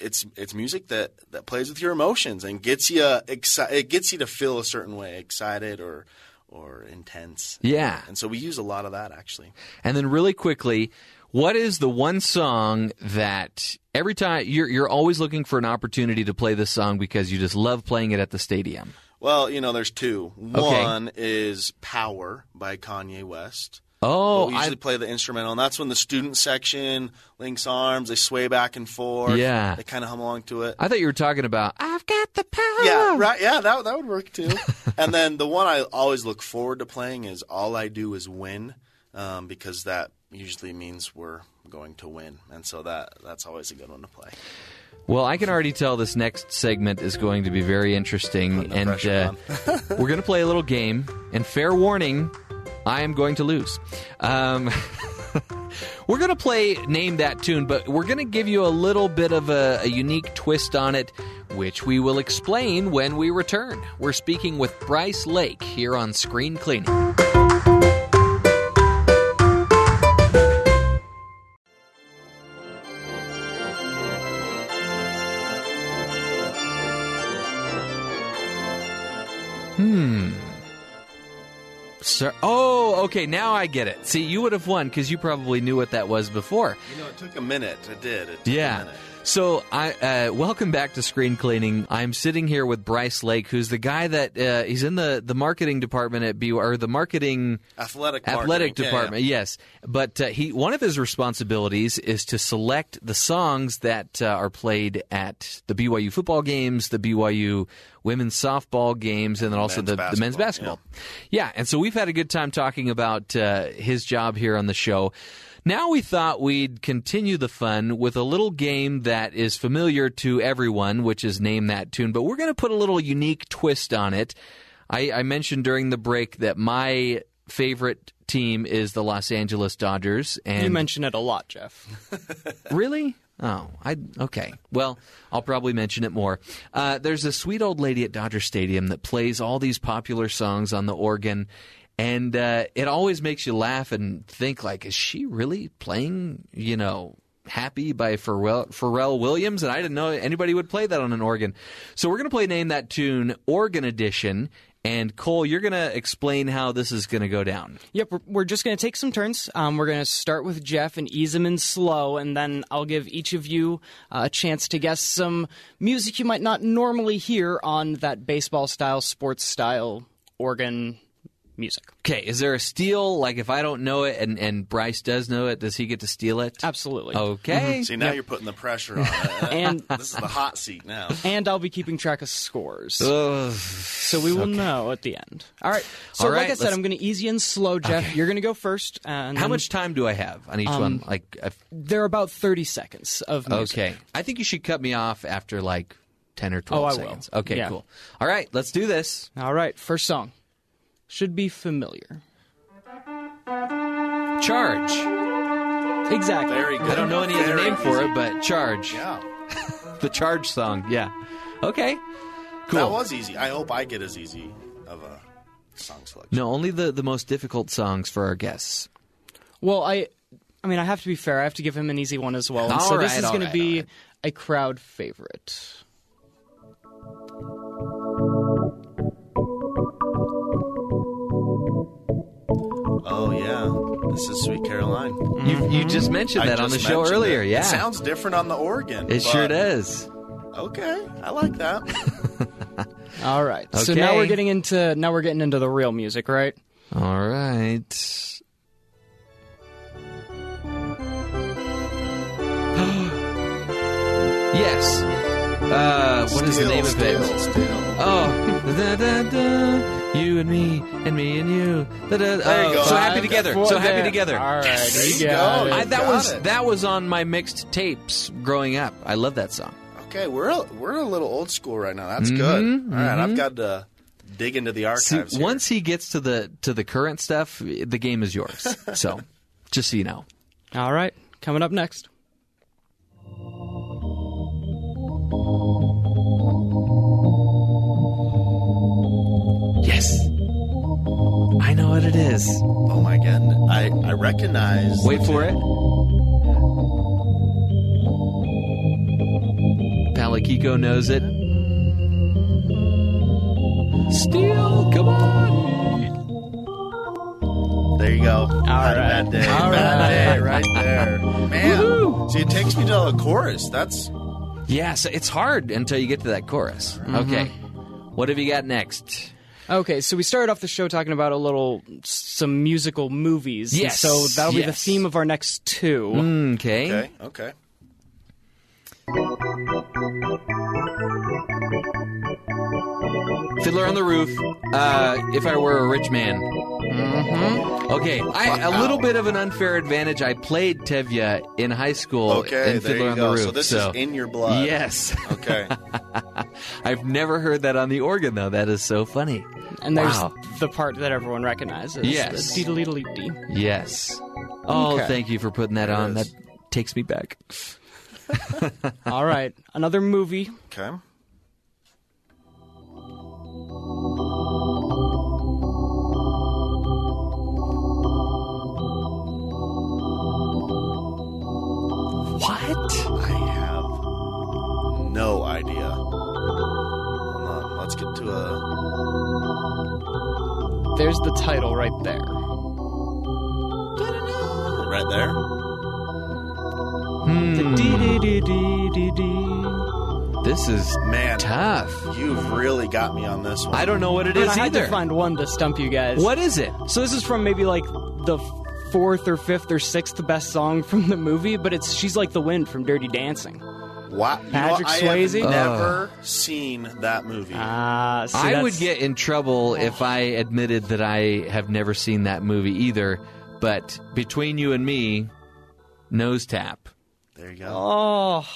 it's it's music that, that plays with your emotions and gets you uh, exci- it gets you to feel a certain way, excited or or intense. Yeah. And so we use a lot of that actually. And then really quickly, what is the one song that every time you're you're always looking for an opportunity to play this song because you just love playing it at the stadium? Well, you know, there's two. Okay. One is Power by Kanye West. Oh, we usually I, play the instrumental, and that's when the student section links arms, they sway back and forth. Yeah. They kind of hum along to it. I thought you were talking about I've got the power. yeah, right. Yeah, that, that would work too. (laughs) and then the one I always look forward to playing is All I Do Is Win, um, because that usually means we're going to win. And so that that's always a good one to play. Well, I can already tell this next segment is going to be very interesting, the and uh, (laughs) we're going to play a little game. And fair warning, I am going to lose. Um, (laughs) we're going to play Name That Tune, but we're going to give you a little bit of a, a unique twist on it, which we will explain when we return. We're speaking with Bryce Lake here on Screen Cleaning. Sir, oh, okay. Now I get it. See, you would have won because you probably knew what that was before. You know, it took a minute. It did. It took a Yeah. So I uh, welcome back to Screen Cleaning. I'm sitting here with Bryce Lake, who's the guy that uh, he's in the, the marketing department at BU or the marketing Athletic athletic marketing. Department. yeah. Yes, but uh, he one of his responsibilities is to select the songs that uh, are played at the BYU football games, the BYU women's softball games, and then also Men's the, the men's basketball, basketball. Yeah, and so we've had a good time talking about uh, his job here on the show. Now we thought we'd continue the fun with a little game that is familiar to everyone, which is Name That Tune, but we're going to put a little unique twist on it. I, I mentioned during the break that my favorite team is the Los Angeles Dodgers, and You mention it a lot, Jeff. (laughs) Really? Oh, I okay. Well, I'll probably mention it more. Uh, there's a sweet old lady at Dodger Stadium that plays all these popular songs on the organ, and uh, it always makes you laugh and think like, is she really playing? You know. Happy by Pharrell, Pharrell Williams, and I didn't know anybody would play that on an organ. So we're going to play Name That Tune, Organ Edition. And Cole, you're going to explain how this is going to go down. Yep, we're, just going to take some turns. Um, we're going to start with Jeff and ease him in slow, and then I'll give each of you uh, a chance to guess some music you might not normally hear on that baseball style, sports style organ music. Okay, is there a steal? Like if I don't know it and, and Bryce does know it, does he get to steal it? Absolutely. Okay. See, now you're putting the pressure on it. (laughs) And this is the hot seat now. and I'll be keeping track of scores. Ugh. So we will know at the end. All right. So All like I said, let's- I'm going to easy and slow, Jeff. You're going to go first. And How then much time do I have on each one? Like, uh, They're about 30 seconds of music. okay. I think you should cut me off after like 10 or 12 Oh, I will. seconds. Okay, Yeah. cool. All right, let's do this. All right. First song should be familiar. Charge. Exactly. Very good. I don't know any other Very name for it, but Charge. Yeah. (laughs) The Charge song. Yeah. Okay. Cool. That was easy. I hope I get as easy of a song selection. no, only the, the most difficult songs for our guests. Well, I, I mean, I have to be fair. I have to give him an easy one as well. And All so this is going right, to be all right. a crowd favorite. This is Sweet Caroline. You, you mm-hmm. just mentioned I that on the show mentioned earlier. it. Yeah. It sounds different on the organ. it sure but- does. Okay, I like that. (laughs) All right. So now Okay. we're getting into now we're getting into the real music, right? All right. (gasps) yes. Uh, what is the Still, name of still, it? Still. Oh, da, da, da, you and me, and me and you. Da, da, There you oh, go. So happy together. So happy there. together. All right. There you go. I, that Got was it. that was on my mixed tapes growing up. I love that song. Okay, we're a, we're a little old school right now. That's Mhm, good. All right, I've got to dig into the See, archives. here. once he gets to the to the current stuff, the game is yours. (laughs) so, just so you know. All right. Coming up next. Yes. I know what it is. oh my god, I I recognize. Wait for it. Palakiko knows it. Steal, come on. There you go. All right. bad day. All bad right. day, right there. (laughs) Man, see, it takes me to the chorus. That's Yeah, so it's hard until you get to that chorus. Mm-hmm. Okay. What have you got next? Okay, so we started off the show talking about a little some musical movies. and Yes, So that'll be the theme of our next two. Okay. okay. Okay. Fiddler on the Roof. Uh, if I were a rich man. Mm-hmm. Okay, I, a little bit of an unfair advantage. I played Tevye in high school Okay. in There Fiddler you on go. the Roof. So this is in your blood. Yes. Okay. (laughs) I've never heard that on the organ though. That is so funny. And there's Wow. the part that everyone recognizes. Yes. The dee-dee-dee-dee. Yes. Oh, Okay. thank you for putting that on. That takes me back. (laughs) (laughs) All right, another movie. Okay. What? I have no idea. Hold on. Let's get to a. There's the title right there. Right there. Hmm, this is Man, tough. you've really got me on this one. I don't know what it And is I had either. to find one to stump you guys. what is it? So this is from maybe like the fourth or fifth or sixth best song from the movie, but it's "She's Like the Wind" from Dirty Dancing. What? You know, Patrick I have never seen that movie. Ah, see, I would get in trouble if I admitted that I have never seen that movie either. But between you and me, nose tap. there you go. Oh,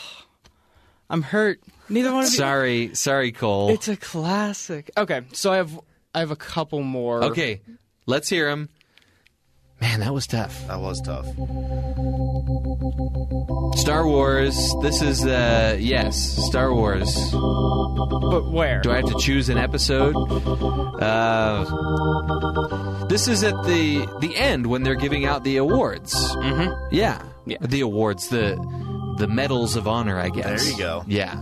I'm hurt. Neither one of you. Sorry, sorry, Cole. It's a classic. Okay, so I have I have a couple more. Okay, let's hear him. Man, that was tough. That was tough. Star Wars. This is uh yes, Star Wars. but where? Do I have to choose an episode? Uh, this is at the the end when they're giving out the awards. Mhm. Yeah, Yeah. The awards, the the medals of honor, I guess. There you go. Yeah.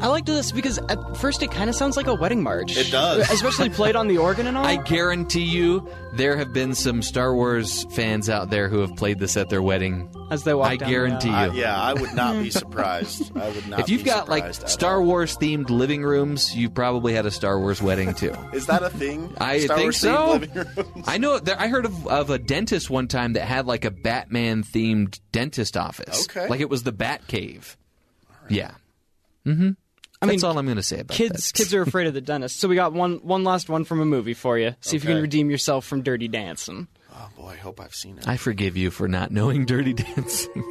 I like this because at first it kind of sounds like a wedding march. It does. (laughs) especially played on the organ and all. I guarantee you there have been some Star Wars fans out there who have played this at their wedding. as they walk I down the guarantee aisle. you. I, yeah, I would not be surprised. (laughs) I would not. If you've be got like Star all. Wars themed living rooms, you probably had a Star Wars wedding too. (laughs) is that a thing? I Star think Wars so. themed living rooms? I know there, I heard of, of a dentist one time that had like a Batman themed dentist office. Okay. Like it was the Bat Cave. Yeah. Mm-hmm. I That's mean, all I'm going to say about Kids, that. kids are afraid of the dentist. So we got one, one last one from a movie for you. See if you can redeem yourself from Dirty Dancing. Oh boy, I hope I've seen it. I forgive you for not knowing Dirty Dancing.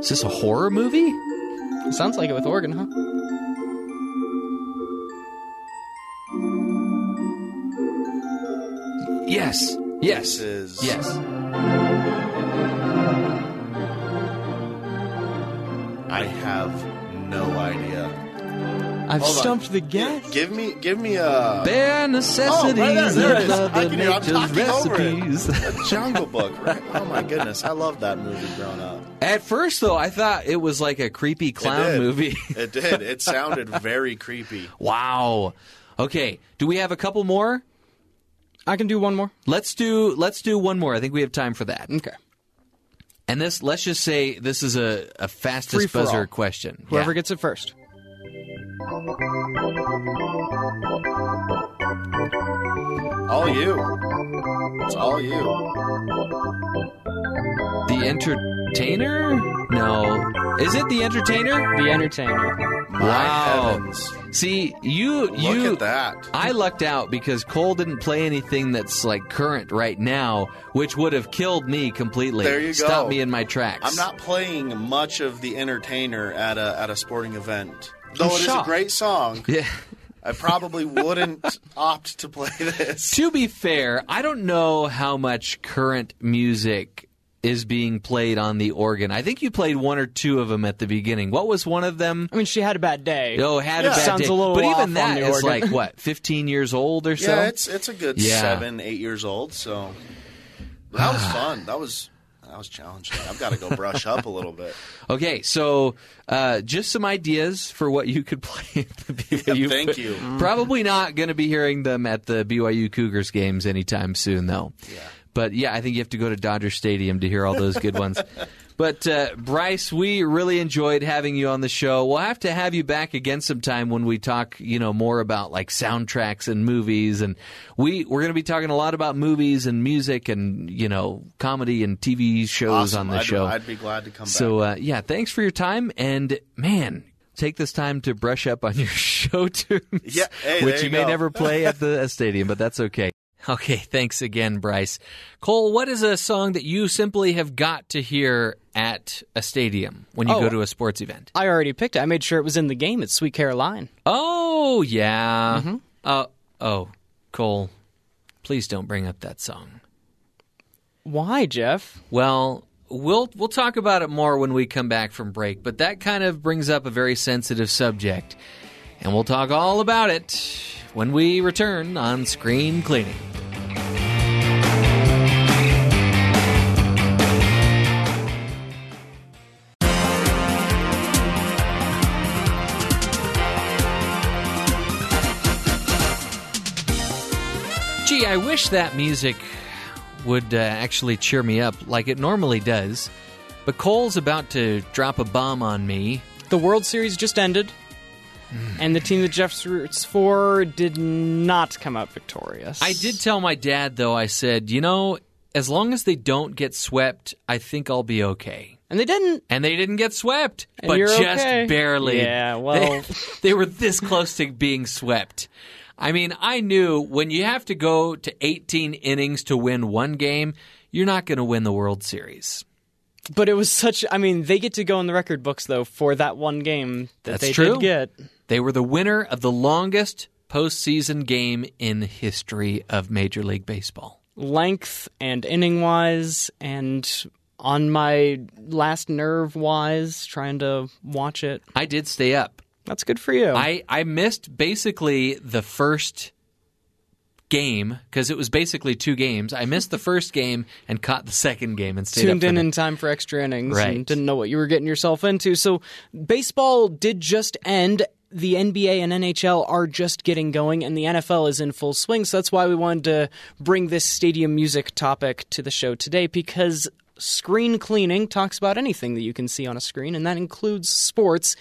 Is this a horror movie? Sounds like it with organ, huh? Yes. Yes. This is Yes. I have no idea. I've Hold on. stumped the guess. Give me, give me a, Bare necessities Oh, right there, there it of is. I Mother can hear- I'm Nature's talking over it. recipes. a Jungle Book. Right? Oh my goodness, I love that movie growing up. At first, though, I thought it was like a creepy clown did. movie. It did. It sounded very creepy. (laughs) wow. Okay. Do we have a couple more? I can do one more. Let's do let's do one more. I think we have time for that. Okay. And this let's just say this is a, a Free fastest for all. buzzer question. Whoever Yeah. gets it first. All you. It's all you. the entertainer? No. Is it the entertainer? The Entertainer. Wow. See, you Look you at that. I lucked out because Cole didn't play anything that's like current right now, which would have killed me completely. There you go. Stop me in my tracks. I'm not playing much of the entertainer at a at a sporting event. Though it is a shocked. great song, (laughs) Yeah. I probably wouldn't opt to play (laughs) this. To be fair, I don't know how much current music is being played on the organ. I think you played one or two of them at the beginning. What was one of them? I mean, she had a bad day. Oh, had Yeah. a bad Sounds day. a little but off even on the is organ. like what, (laughs) 15 years old or so. Yeah, it's it's a good Yeah. seven, eight years old. So that was (sighs) fun. That was that was challenging. I've got to go brush up a little bit. (laughs) Okay, so uh, just some ideas for what you could (laughs) play at the BYU. thank you. Probably not going to be hearing them at the BYU Cougars games anytime soon, though. Yeah. But yeah, I think you have to go to Dodger Stadium to hear all those good ones. (laughs) But uh, Bryce, we really enjoyed having you on the show. We'll have to have you back again sometime when we talk, you know, more about like soundtracks and movies, and we we're going to be talking a lot about movies and music and you know comedy and TV shows Awesome. on the show. I'd be glad to come So back. uh, yeah, thanks for your time, and man, take this time to brush up on your (laughs) show tunes, Yeah, hey, which you, you may never play at the stadium, but that's okay. (laughs) Okay, thanks again, Bryce. Cole, what is a song that you simply have got to hear at a stadium when you Oh. go to a sports event? I already picked it. I made sure it was in the game. It's Sweet Caroline. Oh yeah. Mm-hmm. Uh, oh, Cole, please don't bring up that song. Why, Jeff? Well, we'll we'll talk about it more when we come back from break, but that kind of brings up a very sensitive subject. And we'll talk all about it when we return on Screen Cleaning. Gee, I wish that music would uh, actually cheer me up like it normally does. But Cole's about to drop a bomb on me. The World Series just ended, and the team that Jeff roots for did not come out victorious. I did tell my dad, though, I said, you know, as long as they don't get swept, I think I'll be okay. and they didn't. And they didn't get swept, And but just okay. barely. Yeah, (laughs) well- They, (laughs) they were this close to being swept. I mean, I knew when you have to go to 18 innings to win one game, you're not going to win the World Series. But it was such. I mean, they get to go in the record books though for that one game that That's they true. did get. They were the winner of the longest postseason game in the history of Major League Baseball. length and inning wise and on my last nerve wise trying to watch it I did stay up. that's good for you I, I missed basically the first game because it was basically two games. I missed the first game and caught the second game and stayed tuned in in time for extra innings Right. and didn't know what you were getting yourself into. So baseball did just end. The NBA and NHL are just getting going, and the NFL is in full swing. So that's why we wanted to bring this stadium music topic to the show today because screen cleaning talks about anything that you can see on a screen, and that includes sports.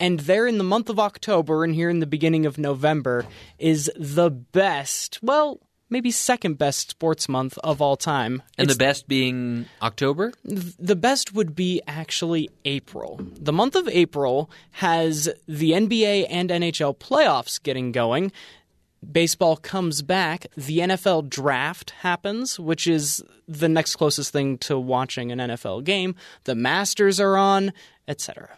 And there in the month of October and here in the beginning of November is the best, well, maybe second best sports month of all time. and the best being October. The best would be actually April. The month of April has the NBA and NHL playoffs getting going. Baseball comes back. The NFL draft happens, which is the next closest thing to watching an NFL game. The Masters are on, etc.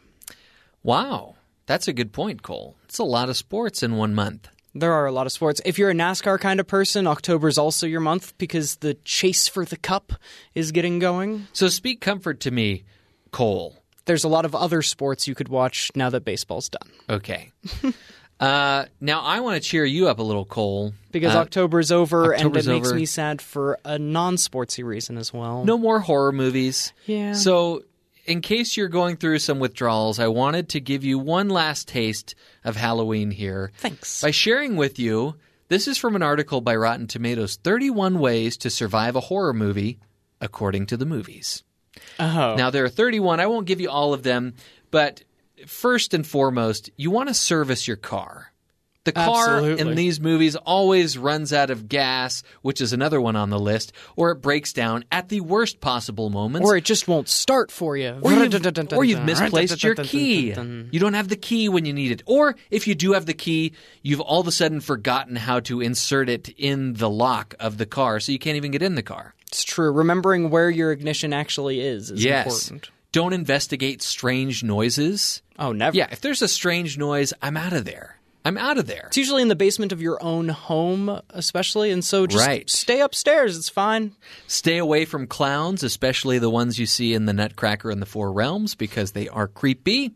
Wow, that's a good point, Cole. It's a lot of sports in one month. There are a lot of sports. If you're a NASCAR kind of person, October is also your month because the chase for the cup is getting going. So speak comfort to me, Cole. There's a lot of other sports you could watch now that baseball's done. Okay. (laughs) uh, now I want to cheer you up a little, Cole. Because Uh, October's over, October's and it makes over. me sad for a non-sportsy reason as well. no more horror movies. Yeah. So, in case you're going through some withdrawals, I wanted to give you one last taste of Halloween here. Thanks. By sharing with you, this is from an article by Rotten Tomatoes 31 Ways to Survive a Horror Movie, according to the movies. Oh. Now, there are 31. I won't give you all of them, but first and foremost, you want to service your car. The car in these movies always runs out of gas, which is another one on the list, or it breaks down at the worst possible moments. or it just won't start for you. Or you've, (laughs) or you've misplaced your key. You don't have the key when you need it. Or if you do have the key, you've all of a sudden forgotten how to insert it in the lock of the car, so you can't even get in the car. It's true. Remembering where your ignition actually is is yes. important. Don't investigate strange noises. Oh, never. Yeah, if there's a strange noise, I'm out of there. I'm out of there. It's usually in the basement of your own home, especially, and so just Right. stay upstairs. It's fine. Stay away from clowns, especially the ones you see in the Nutcracker and the Four Realms, because they are creepy.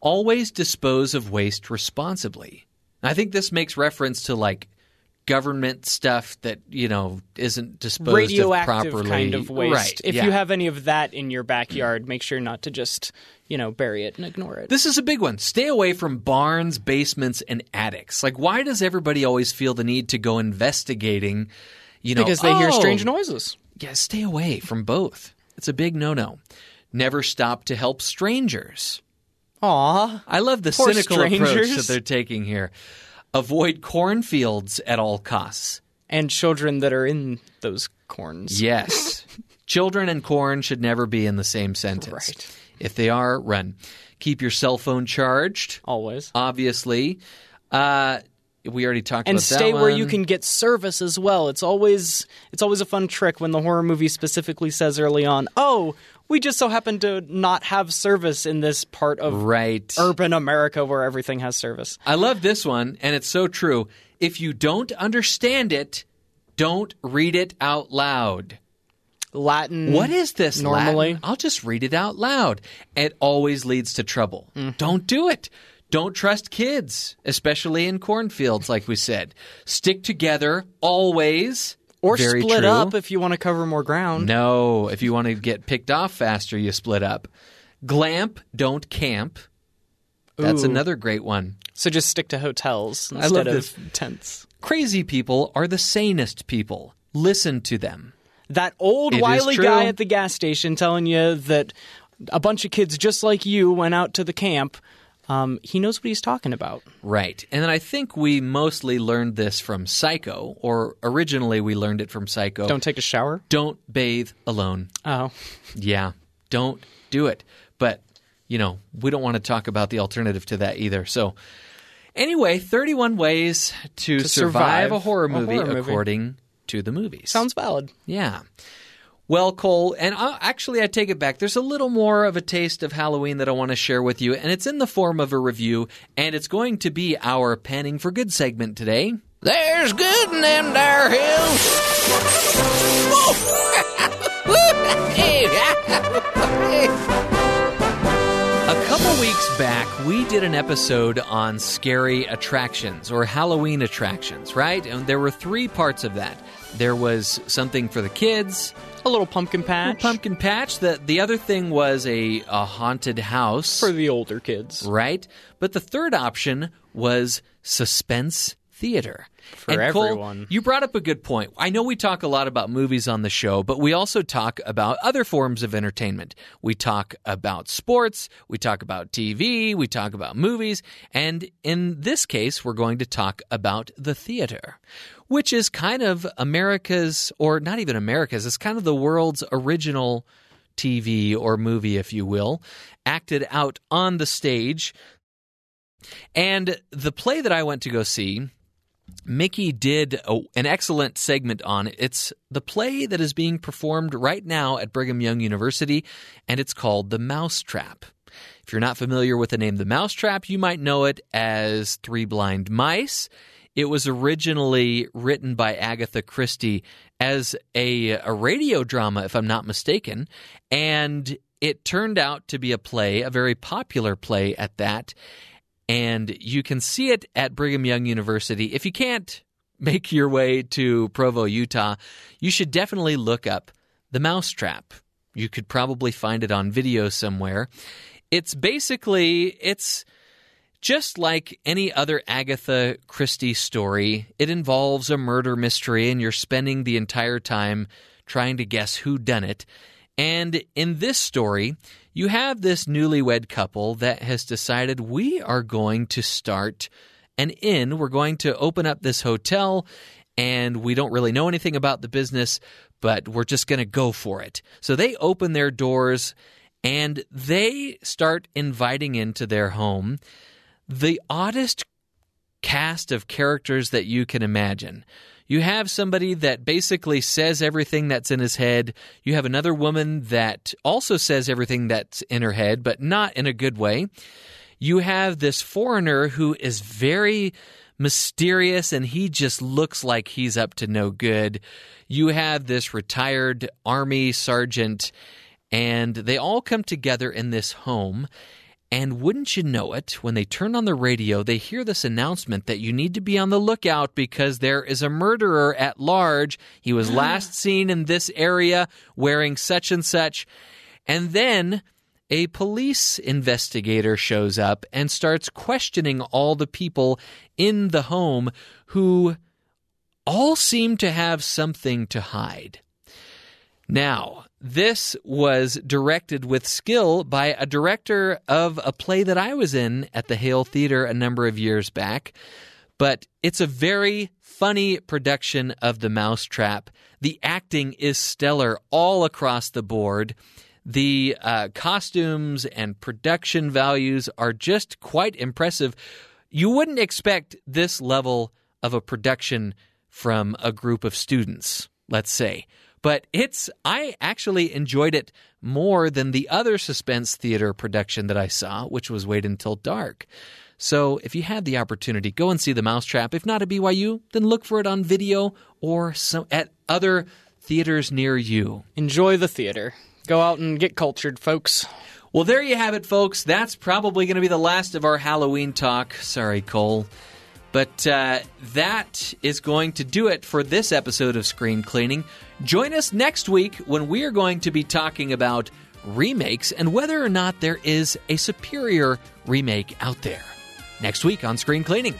Always dispose of waste responsibly. I think this makes reference to like government stuff that you know isn't disposed of properly. kind of waste. Right? If yeah. you have any of that in your backyard, make sure not to just, you know, bury it and ignore it. This is a big one. Stay away from barns, basements, and attics. Like, why does everybody always feel the need to go investigating? You know, because they hear "Oh, strange noises. Yeah, stay away from both. It's a big no-no. Never stop to help strangers. Aw. I love the cynical approach that they're taking here. Avoid cornfields at all costs. And children that are in those corns. Yes. (laughs) Children and corn should never be in the same sentence. Right. If they are, run. Keep your cell phone charged, Always. obviously. Uh, we already talked and about that stay where you can get service as well. It's always it's always a fun trick when the horror movie specifically says early on, "Oh, we just so happen to not have service in this part of Right. urban America where everything has service." I love this one, and it's so true. If you don't understand it, don't read it out loud. Latin What is this? normally? Latin? I'll just read it out loud. It always leads to trouble. Mm-hmm. Don't do it. Don't trust kids, especially in cornfields, like we said. Stick together always. Or Very split true. up if you want to cover more ground. No, if you want to get picked off faster, you split up. Glamp, don't camp. That's Ooh. another great one. So just stick to hotels instead of tents. Crazy people are the sanest people. Listen to them. That old It wily guy at the gas station telling you that a bunch of kids just like you went out to the camp. Um, he knows what he's talking about. Right. And then I think we mostly learned this from Psycho, or originally we learned it from Psycho. Don't take a shower. Don't bathe alone. Oh, Yeah, don't do it. But, you know, we don't want to talk about the alternative to that either. So, anyway, 31 ways to, To survive, survive a horror a movie horror movie. according to the movies. sounds valid. Yeah. Well, Cole, and uh, actually, I take it back. There's a little more of a taste of Halloween that I want to share with you, and it's in the form of a review, and it's going to be our Panning for Good segment today. There's good in them there hills. A couple weeks back, we did an episode on scary attractions or Halloween attractions, right? And there were three parts of that. There was something for the kids, A little pumpkin patch pumpkin patch. The the other thing was a, a haunted house for the older kids. right? But the third option was suspense theater. For and Cole, everyone. you brought up a good point. I know we talk a lot about movies on the show, but we also talk about other forms of entertainment. We talk about sports, we talk about TV, we talk about movies, and in this case, we're going to talk about the theater, which is kind of America's, or not even America's, it's kind of the world's original TV or movie, if you will, acted out on the stage. And the play that I went to go see, Mickey did a, an excellent segment on. it. It's the play that is being performed right now at Brigham Young University, and it's called The Mousetrap. If you're not familiar with the name The Mousetrap, you might know it as Three Blind Mice. It was originally written by Agatha Christie as a, a radio drama, if I'm not mistaken, and it turned out to be a play, a very popular play at that and you can see it at Brigham Young University. If you can't make your way to Provo, Utah, you should definitely look up The Mousetrap. You could probably find it on video somewhere. It's basically it's just like any other Agatha Christie story. It involves a murder mystery and you're spending the entire time trying to guess who done it. And in this story, you have this newlywed couple that has decided we are going to start an inn. We're going to open up this hotel, and we don't really know anything about the business, but we're just going to go for it. So they open their doors and they start inviting into their home the oddest cast of characters that you can imagine. You have somebody that basically says everything that's in his head. You have another woman that also says everything that's in her head, but not in a good way. You have this foreigner who is very mysterious and he just looks like he's up to no good. You have this retired army sergeant, and they all come together in this home. And wouldn't you know it, when they turn on the radio, they hear this announcement that you need to be on the lookout because there is a murderer at large. He was (gasps) last seen in this area wearing such and such. And then a police investigator shows up and starts questioning all the people in the home who all seem to have something to hide. Now, this was directed with skill by a director of a play that I was in at the Hale Theater a number of years back. But it's a very funny production of The Mousetrap. The acting is stellar all across the board. The uh, costumes and production values are just quite impressive. You wouldn't expect this level of a production from a group of students, let's say but it's I actually enjoyed it more than the other suspense theater production that I saw, which was Wait Until Dark. So if you had the opportunity, go and see The Mousetrap. If not at BYU, then look for it on video or some, at other theaters near you. Enjoy the theater. Go out and get cultured, folks. Well, there you have it, folks. That's probably going to be the last of our Halloween talk. Sorry, Cole. But uh, that is going to do it for this episode of Screen Cleaning. Join us next week when we are going to be talking about remakes and whether or not there is a superior remake out there. Next week on Screen Cleaning.